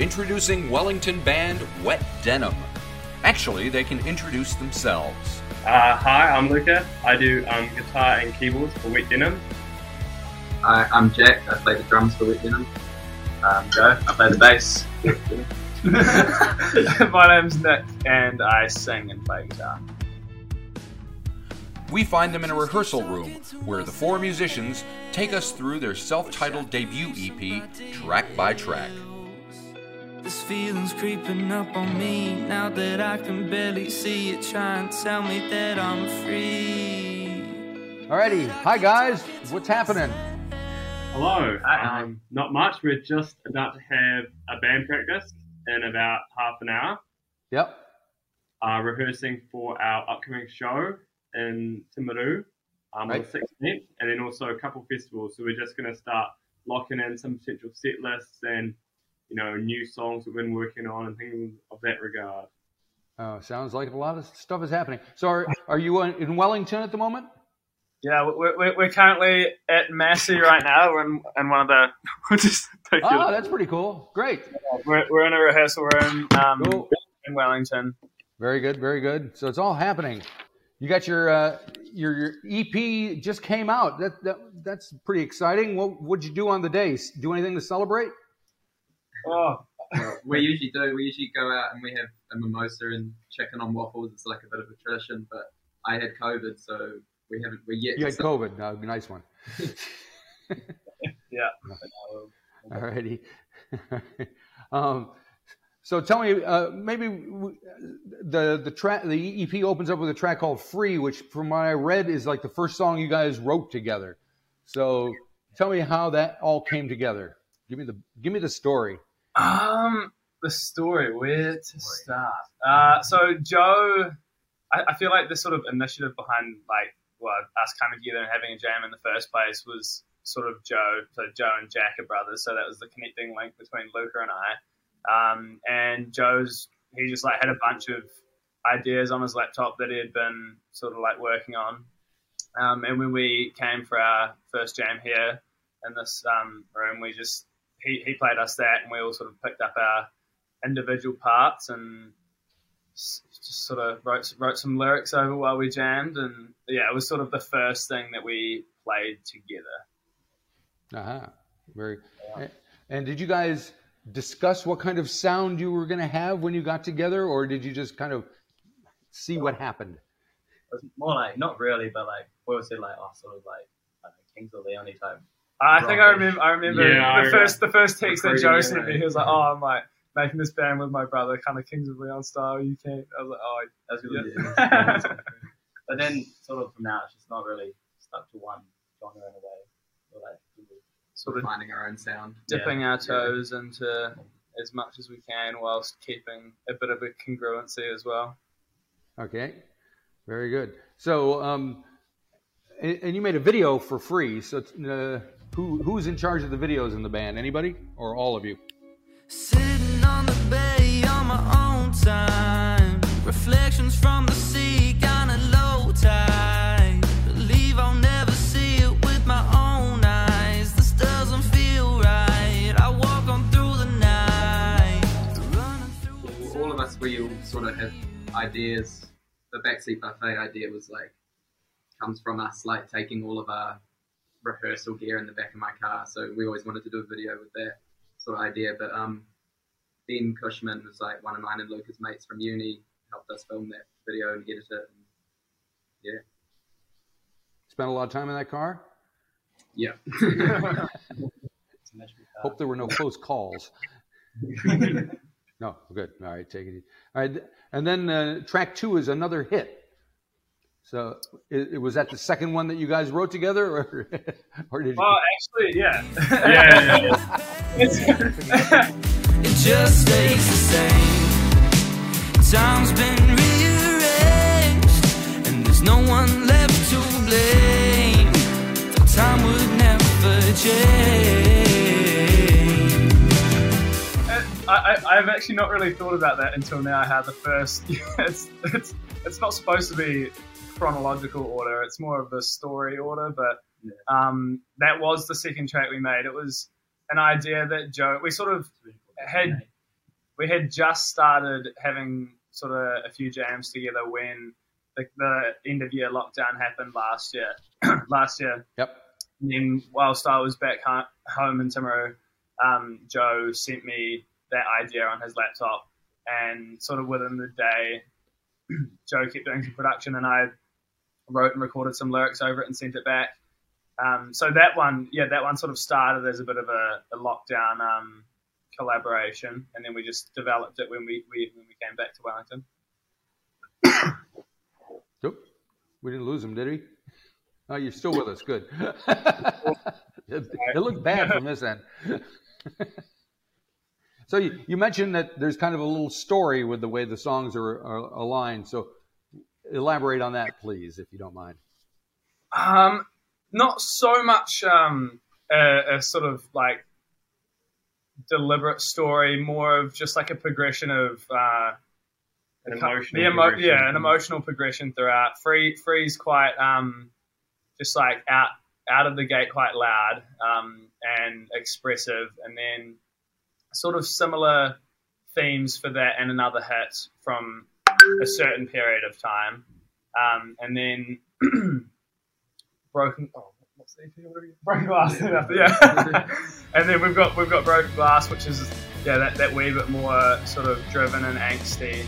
Introducing Wellington band Wet Denim. Actually, they can introduce themselves. Uh, hi, I'm Luca. I do um, guitar and keyboards for Wet Denim. Hi, I'm Jack. I play the drums for Wet Denim. Um, Joe. I play the bass. My name's Nick, and I sing and play guitar. We find them in a rehearsal room where the four musicians take us through their self titled debut EP, track by track. This feeling's creeping up on me now that I can barely see it. Try and tell me that I'm free. Alrighty, hi guys, what's happening? Hello. Hi. Um, not much. We're just about to have a band practice in about half an hour. Yep. Uh, rehearsing for our upcoming show in Timaru um, Right. on the 16th, and then also a couple festivals. So we're just going to start locking in some potential set lists and you know new songs that we've been working on and things of that regard. Oh, sounds like a lot of stuff is happening. So, are, are you in in Wellington at the moment? Yeah, we're, we're, we're currently at Massey right now. We're in, in one of the. We'll just Oh, it. that's pretty cool. Great. We're, we're in a rehearsal room um, Cool. in Wellington. Very good. Very good. So it's all happening. You got your uh, your, your EP just came out. That, that that's pretty exciting. What what'd you do on the day? Do anything to celebrate? Oh, Well, we usually do. We usually go out and we have a mimosa and chicken on waffles. It's like a bit of a tradition. But I had COVID, so we haven't. We're yet. You to had COVID. No, nice one. yeah. Alrighty. um, so tell me, uh, maybe w- the the track the EP opens up with a track called "Free," which, from what I read, is like the first song you guys wrote together. So tell me how that all came together. Give me the give me the story. Um, the story, where to start? Uh, so Joe, I, I feel like this sort of initiative behind like well us coming together and having a jam in the first place was sort of Joe. So Joe and Jack are brothers, so that was the connecting link between Luca and I. Um, and Joe's he just like had a bunch of ideas on his laptop that he had been sort of like working on. Um, and when we came for our first jam here in this um, room, we just he, he played us that, and we all sort of picked up our individual parts and just sort of wrote wrote some lyrics over while we jammed, and yeah, it was sort of the first thing that we played together. Uh huh. Very. And did you guys discuss what kind of sound you were going to have when you got together, or did you just kind of see what happened? It was more like not really, but like we always said like oh sort of like I know, Kings of Leon type. I think I remember. I remember Yeah, the I- first the first text that Joe sent me. He was like, "Oh, I'm like making this band with my brother, kind of Kings of Leon style. You can't." I was like, "Oh, That's really Yeah. yeah. But then sort of from now it's just not really stuck to one genre in a way. We're like we're sort of finding our own sound. dipping our toes into as much as we can whilst keeping a bit of a congruency as well. Okay, very good. So, um, and, and you made a video for free. So, it's, uh, who who's in charge of the videos in the band? Anybody or all of you? Sitting on the bay on my own time. Reflections from the sea, gone at low tide. Believe I'll never see it with my own eyes. This doesn't feel right. I walk on through the night. Running through all of us, we all sort of have ideas. The backseat buffet idea was like comes from us like taking all of our rehearsal gear in the back of my car. So we always wanted to do a video with that sort of idea. But um, Ben Cushman was like one of mine and Luca's mates from uni, helped us film that video and edit it. And yeah, Spent a lot of time in that car. yeah. it's a magical car. Hope there were no close calls. No, good. All right, take it easy. All right, and then uh, track two is another hit. So, it, it was that the second one that you guys wrote together, or, or did you? Well, actually, yeah. Yeah, yeah, It's- It just stays the same. Time's been rearranged, and there's no one left to blame. The time would never change. I, I, I've actually not really thought about that until now. How the first, it's, it's, it's not supposed to be chronological order. It's more of the story order. But um, that was the second track we made. It was an idea that Joe. We sort of had we had just started having sort of a few jams together when the, the end of year lockdown happened last year. last year, Yep. and then whilst I was back home in Timaru, um, Joe sent me that idea on his laptop, and sort of within the day, Joe kept doing some production, and I wrote and recorded some lyrics over it and sent it back. Um, so that one, yeah, that one sort of started as a bit of a, a lockdown um, collaboration, and then we just developed it when we, we when we came back to Wellington. Nope. We didn't lose him, did he? Oh, you're still with us. Good. it, it looked bad from this end. so you, you mentioned that there's kind of a little story with the way the songs are, are aligned. So elaborate on that, please, if you don't mind. Um, not so much um, a, a sort of like deliberate story, more of just like a progression of uh, An emotional the emo- progression. yeah, an emotional progression throughout. Free, free's quite um, just like out out of the gate, quite loud um, and expressive, and then sort of similar themes for that and another hit from a certain period of time, um, and then broken. Oh, what's the EP? What Broken glass. yeah, and then we've got we've got broken glass, which is yeah that, that wee bit more sort of driven and angsty.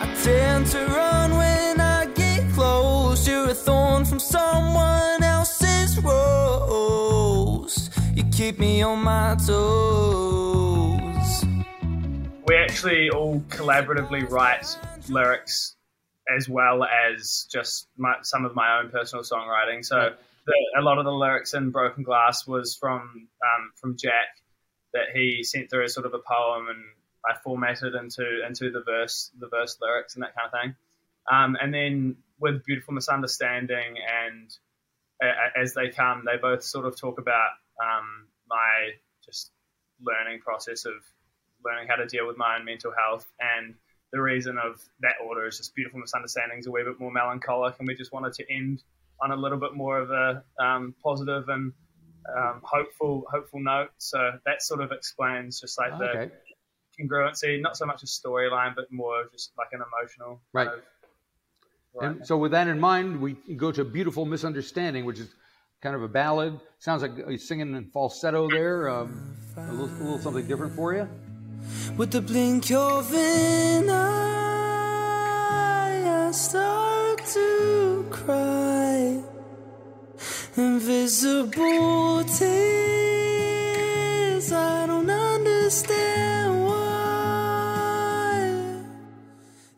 I tend to run when I get close. You're a thorn from someone else's rose. You keep me on my toes. we actually all collaboratively write lyrics as well as just my, some of my own personal songwriting. So the, a lot of the lyrics in Broken Glass was from um, from Jack that he sent through as sort of a poem, and I formatted into into the verse the verse lyrics and that kind of thing. Um, and then with Beautiful Misunderstanding and as they come, they both sort of talk about um, my just learning process of learning how to deal with my own mental health. And the reason of that order is just beautiful misunderstandings, a wee bit more melancholic, and we just wanted to end on a little bit more of a um, positive and um, hopeful hopeful note. So that sort of explains just like the Okay. congruency, not so much a storyline, but more just like an emotional Right. kind of- And so, with that in mind, we go to "Beautiful Misunderstanding," which is kind of a ballad. Sounds like he's singing in falsetto there. Um, a, little, a little something different for you. With the blink of an eye, I start to cry. Invisible tears, I don't understand why.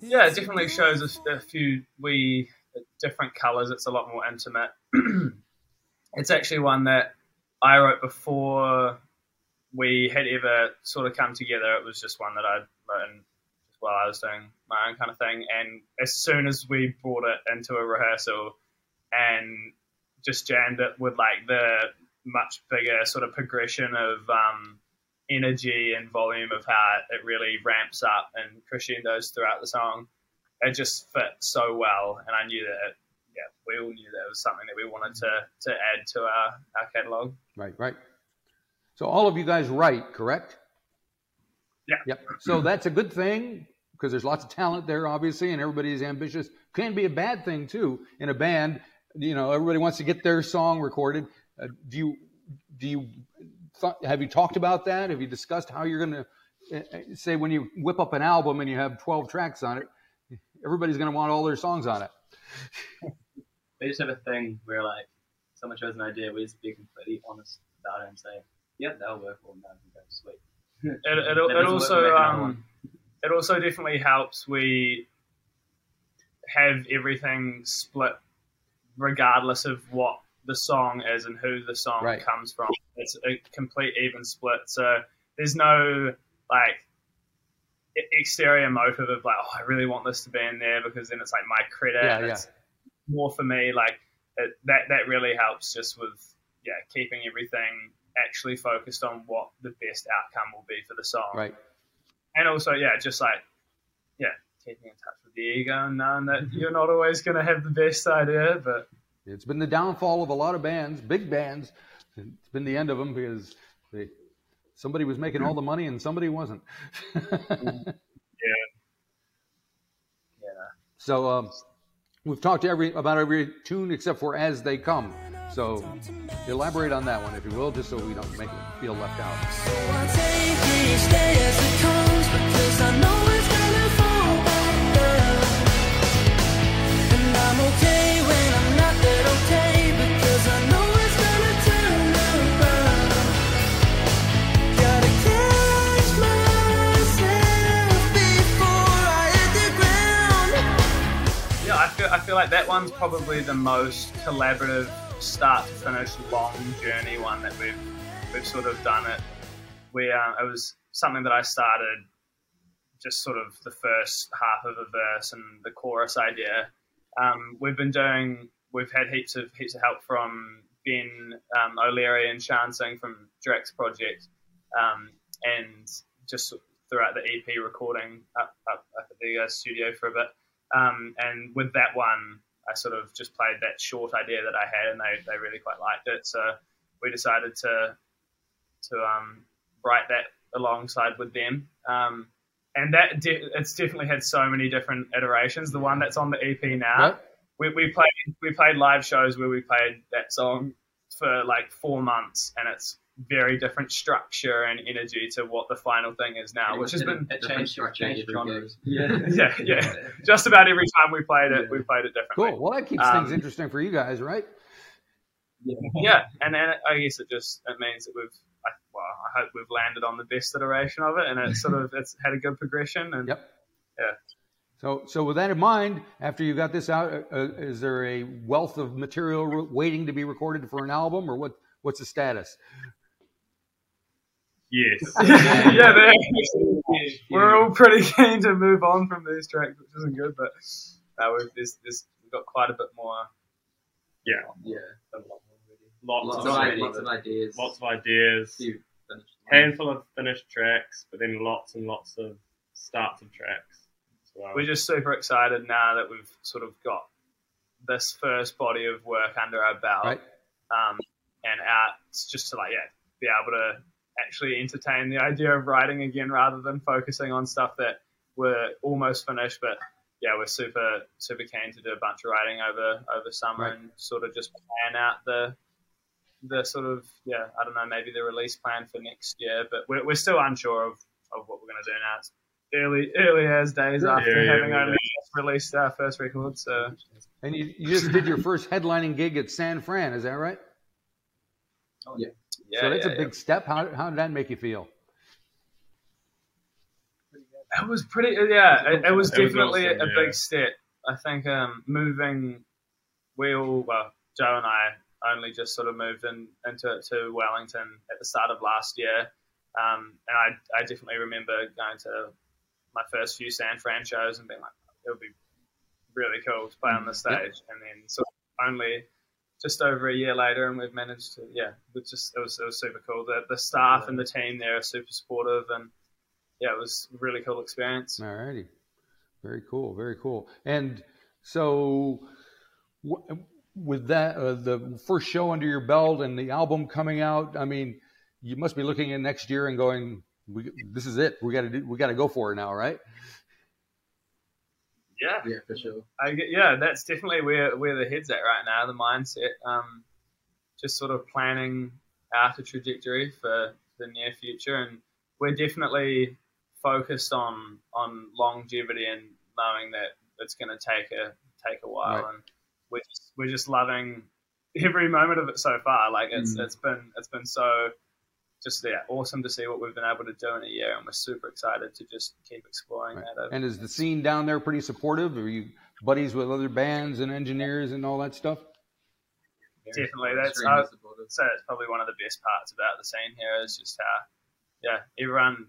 yeah, it definitely shows a, a few wee different colours. It's a lot more intimate. it's actually one that I wrote before we had ever sort of come together. It was just one that I'd written while I was doing my own kind of thing. And as soon as we brought it into a rehearsal and just jammed it with like the much bigger sort of progression of um, energy and volume of how it really ramps up and crescendos throughout the song. It just fit so well, and I knew that. It, yeah, we all knew that it was something that we wanted to to add to our our catalog. Right, right. So all of you guys write, correct? Yeah. Yep. So that's a good thing because there's lots of talent there, obviously, and everybody's ambitious. Can be a bad thing too in a band. You know, everybody wants to get their song recorded. Uh, do you do you th- have you talked about that? Have you discussed how you're going to uh, say when you whip up an album and you have 12 tracks on it? Everybody's going to want all their songs on it. We just have a thing where like someone shows an idea, we just be completely honest about it and say, "Yep, that'll work," or "No, go sweet." It, it, That it also um, it also definitely helps we have everything split regardless of what the song is and who the song Right. comes from it's a complete even split so there's no like exterior motive of like oh i really want this to be in there because then it's like my credit Yeah, and yeah. more for me like it, that that really helps just with yeah keeping everything actually focused on what the best outcome will be for the song Right. and also yeah just like yeah keeping in touch with the ego and knowing that you're not always going to have the best idea but It's been the downfall of a lot of bands, big bands. It's been the end of them because they somebody was making all the money and somebody wasn't. Yeah. Yeah. So um, we've talked to every about every tune except for "As They Come." So elaborate on that one, if you will, just so we don't make it feel left out. I take each day as it comes because I know it's gonna fall back down. And I'm okay when I'm not that okay because I know it's gonna turn around. Gotta catch myself before I hit the ground. Yeah, I feel, I feel like that one's probably the most collaborative start to finish long journey one that we've we've sort of done it. We uh, it was something that I started just sort of the first half of a verse and the chorus idea. Um, we've been doing we've had heaps of heaps of help from Ben um, O'Leary and Shaan Singh from Drax Project, um, and just throughout the EP recording up, up, up at the uh, studio for a bit. Um, and with that one, I sort of just played that short idea that I had, and they, they really quite liked it. So we decided to to um, write that alongside with them. Um, and that de- it's definitely had so many different iterations. The one that's on the EP now, we, we played we played live shows where we played that song for like four months, and it's very different structure and energy to what the final thing is now, which has been It Different changed, changed genres. game. Yeah. yeah yeah just about every time we played it, we played it differently. Cool. Well, that keeps Um, things interesting for you guys, right? Yeah, yeah, and then I guess it just it means that we've I, well, I hope we've landed on the best iteration of it, and it's sort of it's had a good progression. And Yep. Yeah. So, so with that in mind, after you got this out, uh, uh, is there a wealth of material re- waiting to be recorded for an album, or what? What's the status? Yes. yeah, they're actually- we're all pretty keen to move on from these tracks, which isn't good, but uh, we've, there's, there's, we've got quite a bit more. Yeah. Yeah. Lots, Lots of of, ideas. lots of ideas. Lots of ideas. Few finished ones. Handful of finished tracks, but then lots and lots of starts of tracks. as well. We're just super excited now that we've sort of got this first body of work under our belt. Right. um, and out just to like yeah be able to actually entertain the idea of writing again rather than focusing on stuff that we're almost finished but yeah we're super super keen to do a bunch of writing over over summer Right. and sort of just plan out the the sort of yeah I don't know maybe the release plan for next year but we're, we're still unsure of, of what we're going to do now it's early early as days Yeah. after Yeah, having yeah, only just released our first record so And you, you just did your first headlining gig at San Fran, is that right? Oh, yeah so that's yeah, a big step. How, how did that make you feel? It was pretty, yeah. It, it was It was definitely awesome, a, a yeah. big step. I think um, moving, we all, well, Joe and I only just sort of moved in, into to Wellington at the start of last year, um, and I, I definitely remember going to my first few San Fran shows and being like, it would be really cool to play on the stage, and then sort of only just over a year later, and we've managed to, yeah, it just it was it was super cool. The the staff and the team there are super supportive, and yeah, it was a really cool experience. Alrighty, very cool, very cool. And so, w- with that, uh, the first show under your belt and the album coming out, I mean, you must be looking at next year and going, we, "This is it. We got to do. We got to go for it now, right?" Yeah, Yeah, for sure. I yeah, that's definitely where where the head's at right now. The mindset, um, just sort of planning out a trajectory for the near future, and we're definitely focused on on longevity and knowing that it's going to take a take a while, Right. and we're just, we're just loving every moment of it so far. Like it's Mm. it's been it's been so just yeah awesome to see what we've been able to do in a year, and we're super excited to just keep exploring Right. that. And is the scene down there pretty supportive? Are you buddies with other bands and engineers and all that stuff? Definitely, that's Extremely supportive. so that's probably one of the best parts about the scene here is just how, yeah, everyone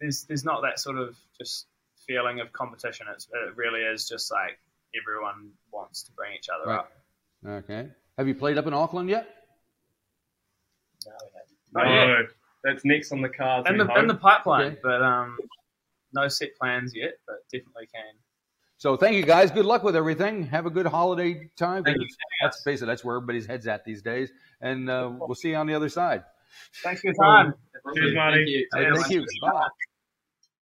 there's there's not that sort of just feeling of competition. It's, it really is just like everyone wants to bring each other Right. up. Okay. Have you played up in Auckland yet? Not no, yet. that's next on the cards. And we the in the pipeline, Okay. but um, no set plans yet, but definitely can. So thank you guys. Good luck with everything. Have a good holiday time. Thank you. Let's face it, that's where everybody's head's at these days. And uh, we'll see you on the other side. Thanks for your time. Cheers, Marty. Thank you. Cheers. Thank you. Bye.